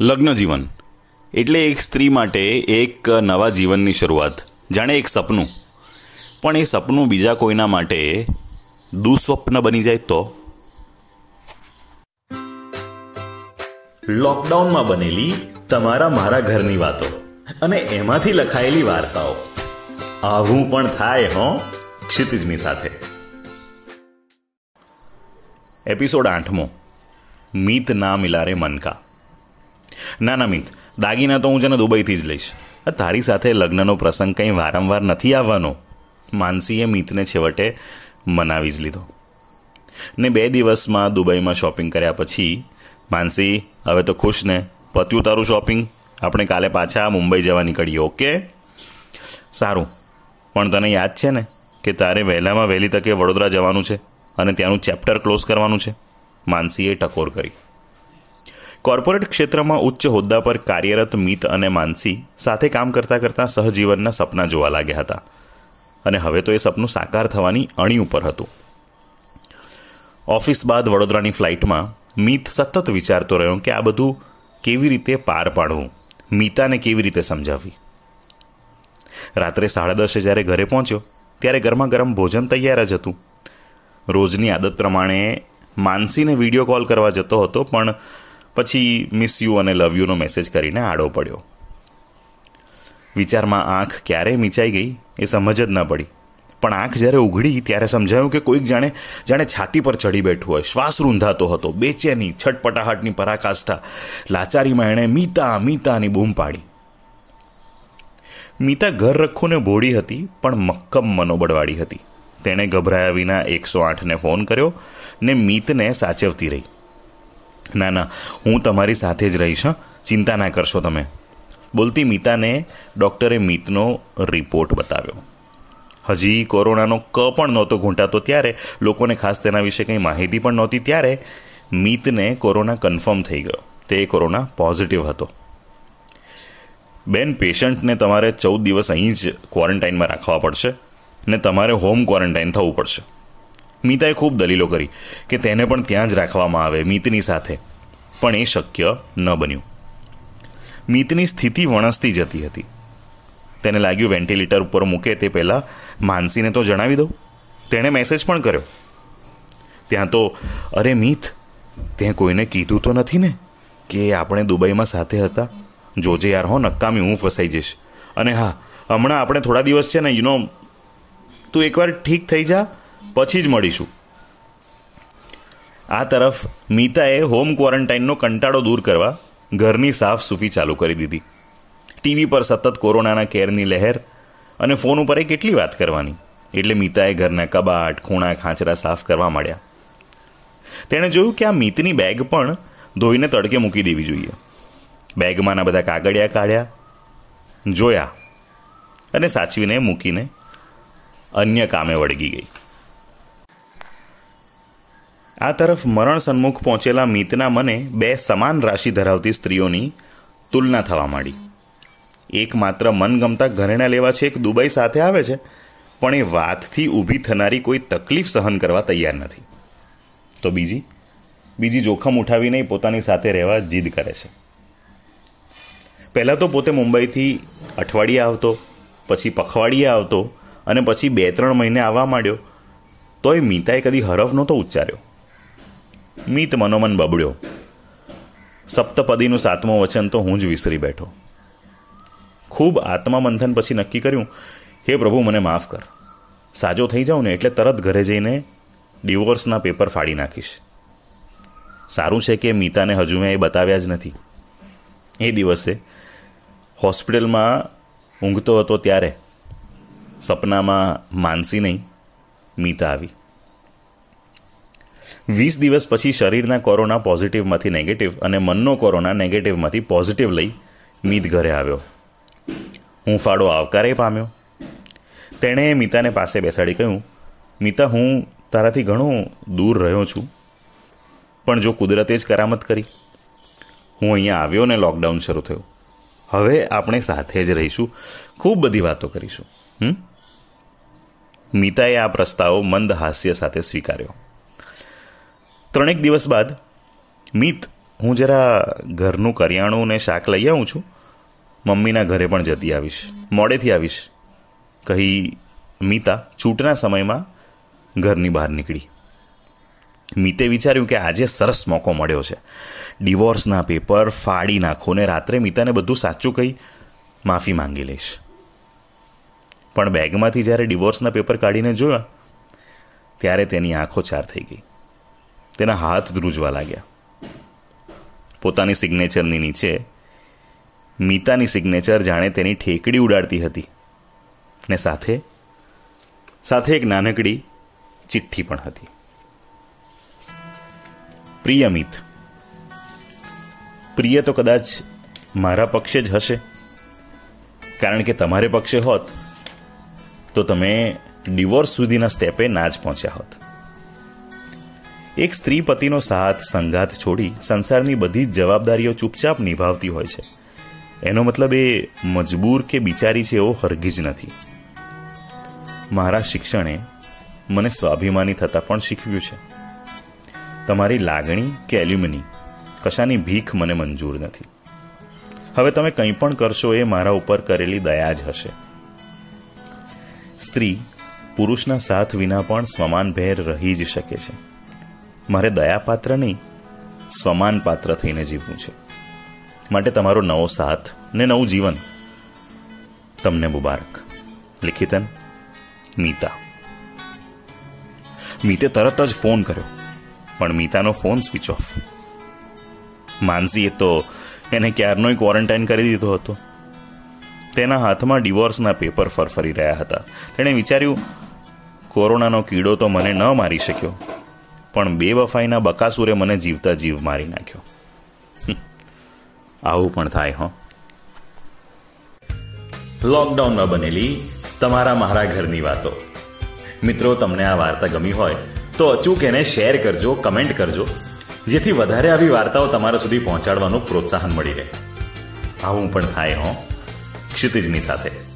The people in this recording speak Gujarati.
લગ્ન જીવન એટલે એક સ્ત્રી માટે એક નવા જીવનની શરૂઆત, જાણે એક સપનું. પણ એ સપનું બીજા કોઈના માટે દુસ્વપ્ન બની જાય તો? લોકડાઉનમાં બનેલી તમારા મારા ઘરની વાતો અને એમાંથી લખાયેલી વાર્તાઓ. આવું પણ થાય, હો? ક્ષિતિજની સાથે. એપિસોડ આઠમો. મીત ના મિલારે મનકા. ના ના, મિત. દાગીના તો હું છે ને દુબઈથી જ લઈશ. તારી સાથે લગ્નનો પ્રસંગ કંઈ વારંવાર નથી આવવાનો. માનસીએ મિતને છેવટે મનાવી જ લીધો. ને બે દિવસમાં દુબઈમાં શોપિંગ કર્યા પછી, માનસી, હવે તો ખુશ ને. પત્યું તારું શોપિંગ? આપણે કાલે પાછા મુંબઈ જવા નીકળીએ, ઓકે? સારું. પણ તને યાદ છે ને કે તારે વહેલામાં વહેલી તકે વડોદરા જવાનું છે અને ત્યાંનું ચેપ્ટર ક્લોઝ કરવાનું છે? માનસીએ ટકોર કરી. કોર્પોરેટ ક્ષેત્રમાં ઉચ્ચ હોદ્દા પર કાર્યરત મિત અને માનસી સાથે કામ કરતાં કરતાં સહજીવનના સપના જોવા લાગ્યા હતા. અને હવે તો એ સપનું સાકાર થવાની અણી ઉપર હતું. ઓફિસ બાદ વડોદરાની ફ્લાઇટમાં મિત સતત વિચારતો રહ્યો કે આ બધું કેવી રીતે પાર પાડવું, મીતાને કેવી રીતે સમજાવવી. રાત્રે સાડા દસે જ્યારે ઘરે પહોંચ્યો, ત્યારે ગરમા ગરમ ભોજન તૈયાર જ હતું. રોજની આદત પ્રમાણે માનસીને વીડિયો કોલ કરવા જતો હતો, પણ પછી મિસ યુ અને લવ યુનો મેસેજ કરીને આડો પડ્યો. વિચારમાં આંખ ક્યારે મીચાઈ ગઈ એ સમજ જ ન પડી. પણ આંખ જ્યારે ઉઘડી ત્યારે સમજાયું કે કોઈક જાણે જાણે છાતી પર ચડી બેઠું હોય, શ્વાસ રૂંધાતો હતો, બેચેની, છટપટાહટની પરાકાષ્ઠા, લાચારીમાં એણે મીતા, મીતાની બૂમ પાડી. મીતા ઘર રખોને ભોળી હતી, પણ મક્કમ મનોબળવાળી હતી. તેણે ગભરાયા વિના એકસો આઠને ફોન કર્યો ને મીતને સાચવતી રહી. ના ના, હું તમારી સાથે જ રહીશ ચિંતા ના કરશો તમે. બોલતી મીતાને ડૉક્ટરે મીતનો રિપોર્ટ બતાવ્યો. હજી કોરોનાનો ક પણ નહોતો ઘૂંટાતો ત્યારે, લોકોને ખાસ તેના વિશે કંઈ માહિતી પણ નહોતી ત્યારે મીતને કોરોના કન્ફર્મ થઈ ગયો. તે કોરોના પોઝિટિવ હતો. બેન, પેશન્ટને તમારે ચૌદ દિવસ અહીં જ ક્વોરન્ટાઇનમાં રાખવા પડશે ને તમારે હોમ ક્વોરન્ટાઇન થવું પડશે. મીતાએ ખૂબ દલીલો કરી કે તેને પણ ત્યાં જ રાખવામાં આવે મિતની સાથે. પણ એ શક્ય ન બન્યું. મિતની સ્થિતિ વણસતી જતી હતી. તેને લાગ્યું વેન્ટિલેટર ઉપર મૂકે તે પહેલાં, માનસીને તો જણાવી દઉં. તેણે મેસેજ પણ કર્યો. ત્યાં તો, અરે મીત તે કોઈને કીધું તો નથી ને કે આપણે દુબઈમાં સાથે હતા? જોજે યાર હો, નક્કામી હું ફસાઈ જઈશ. અને હા, હમણાં આપણે થોડા દિવસ છે ને યુ નો તું એકવાર ઠીક થઈ જા પછી જ મળીશું. આ તરફ મીતાએ હોમ ક્વોરન્ટાઇનનો કંટાળો દૂર કરવા ઘરની સાફ સૂફી ચાલુ કરી દીધી. ટીવી પર સતત કોરોનાના કેરની લહેર અને ફોન ઉપર એ કેટલી વાત કરવાની? એટલે મીતાએ ઘરના કબાટ, ખૂણા, ખાંચરા સાફ કરવા માંડ્યા. તેણે જોયું કે આ મીતની બેગ પણ ધોઈને તડકે મૂકી દેવી જોઈએ. બેગમાંના બધા કાગળિયા કાઢ્યા, જોયા અને સાચવીને મૂકીને અન્ય કામે વળગી ગઈ. આ તરફ મરણ સન્મુખ પહોંચેલા મિતના મને બે સમાન રાશિ ધરાવતી સ્ત્રીઓની તુલના થવા માંડી. એક માત્ર મનગમતા ઘરેણા લેવા છે એક દુબઈ સાથે આવે છે, પણ એ વાતથી ઊભી થનારી કોઈ તકલીફ સહન કરવા તૈયાર નથી. તો બીજી બીજી જોખમ ઉઠાવીને પોતાની સાથે રહેવા જીદ કરે છે. પહેલાં તો પોતે મુંબઈથી અઠવાડિયે આવતો, પછી પખવાડિયે આવતો અને પછી બે ત્રણ મહિને આવવા માંડ્યો, તોય મીતાએ કદી હરફ નહોતો ઉચ્ચાર્યો. મીત મનોમન બબડ્યો. સપ્તપદીનું સાતમું વચન તો હું જ વિસરી બેઠો. ખૂબ આત્મમંથન પછી નક્કી કર્યું, હે પ્રભુ, મને માફ કર. સાજો થઈ જાઉં ને એટલે તરત ઘરે જઈને ડિવોર્સના પેપર ફાડી નાખીશ. સારું છે કે મીતાને હજુ મેં એ બતાવ્યા જ નથી. એ દિવસે હોસ્પિટલમાં ઊંઘતો હતો ત્યારે. સપનામાં માનસી નહીં, મીતા આવી. વીસ દિવસ પછી શરીરના કોરોના પોઝિટિવમાંથી નેગેટિવ અને મનનો કોરોના નેગેટિવમાંથી પોઝિટિવ લઈ મીત ઘરે આવ્યો. હું ફાળો આવકારે પામ્યો. તેણે મિતાને પાસે બેસાડી કહ્યું, મીતા, હું તારાથી ઘણો દૂર રહ્યો છું, પણ જો કુદરતે જ કરામત કરી, હું અહીંયા આવ્યો ને લોકડાઉન શરૂ થયું. હવે આપણે સાથે જ રહીશું, ખૂબ બધી વાતો કરીશું. હમ? મીતાએ આ પ્રસ્તાવ મંદ હાસ્ય સાથે સ્વીકાર્યો. ત્રણેક દિવસ બાદ મિત, હું જરા ઘરનું કરિયાણું ને શાક લઈ આવું છું. મમ્મીના ઘરે પણ જતી આવીશ, મોડેથી આવીશ. કહી મીતા, છૂટના સમયમાં ઘરની બહાર નીકળી. મિતે વિચાર્યું કે આજે સરસ મોકો મળ્યો છે. ડિવોર્સના પેપર, ફાડી નાખો ને રાત્રે મીતાને બધું સાચું કહી માફી માંગી લઈશ. પણ બેગમાંથી જ્યારે ડિવોર્સના પેપર કાઢીને જોયા, ત્યારે તેની આંખો ચાર થઈ ગઈ. તેના હાથ ધ્રુજવા લાગ્યા. પોતાની સિગ્નેચરની નીચે મીતાની સિગ્નેચર જાણે તેની ઠેકડી ઉડાડતી હતી. ને સાથે સાથે એક નાનકડી ચિઠ્ઠી પણ હતી. પ્રિય મિત, પ્રિય તો કદાચ મારા પક્ષે જ હશે. કારણ કે તમારે પક્ષે હોત, તો તમે ડિવોર્સ સુધીના સ્ટેપે ના જ પહોંચ્યા હોત. એક સ્ત્રી પતિનો સાથ સંગાત છોડી સંસારની બધી જ જવાબદારીઓ ચૂપચાપ નિભાવતી હોય છે. એનો મતલબ એ, મજબૂર કે બિચારી છે એવો હરગીજ નથી. મારા શિક્ષણે મને સ્વાભિમાની થતાં પણ શીખવ્યું છે. તમારી લાગણી કે એલ્યુમિની કશાની ભીખ મને મંજૂર નથી. હવે તમે કંઈ પણ કરશો એ મારા ઉપર કરેલી દયા જ હશે. સ્ત્રી પુરુષના સાથ વિના પણ સ્વમાનભેર રહી જ શકે છે. મારે દયાપાત્ર નહીં, સ્વમાન પાત્ર થઈને જીવવું છે. માટે તમારો નવો સાથ ને નવું જીવન. તમને મુબારક. લિખિતન, મીતા. મીતે તરત જ ફોન કર્યો, પણ મીતાનો ફોન સ્વિચ ઓફ. માનસીએ તો એને ક્યારનોય ક્વોરન્ટાઇન કરી દીધો હતો. તેના હાથમાં ડિવોર્સના પેપર ફરફરી રહ્યા હતા. તેણે વિચાર્યું, કોરોનાનો કીડો તો મને ન મારી શક્યો. પણ બે વફાઈના બકાસુરે મને જીવતા જીવ મારી નાખ્યો. આવું પણ થાય, હો. લોકડાઉનમાં બનેલી તમારા મારા ઘરની વાતો. મિત્રો, તમને આ વાર્તા ગમી હોય તો અચૂક એને શેર કરજો, કમેન્ટ કરજો, જેથી વધારે આવી વાર્તાઓ તમારા સુધી પહોંચાડવાનું પ્રોત્સાહન મળી રહે. આવું પણ થાય, હો. ક્ષિતિજની સાથે.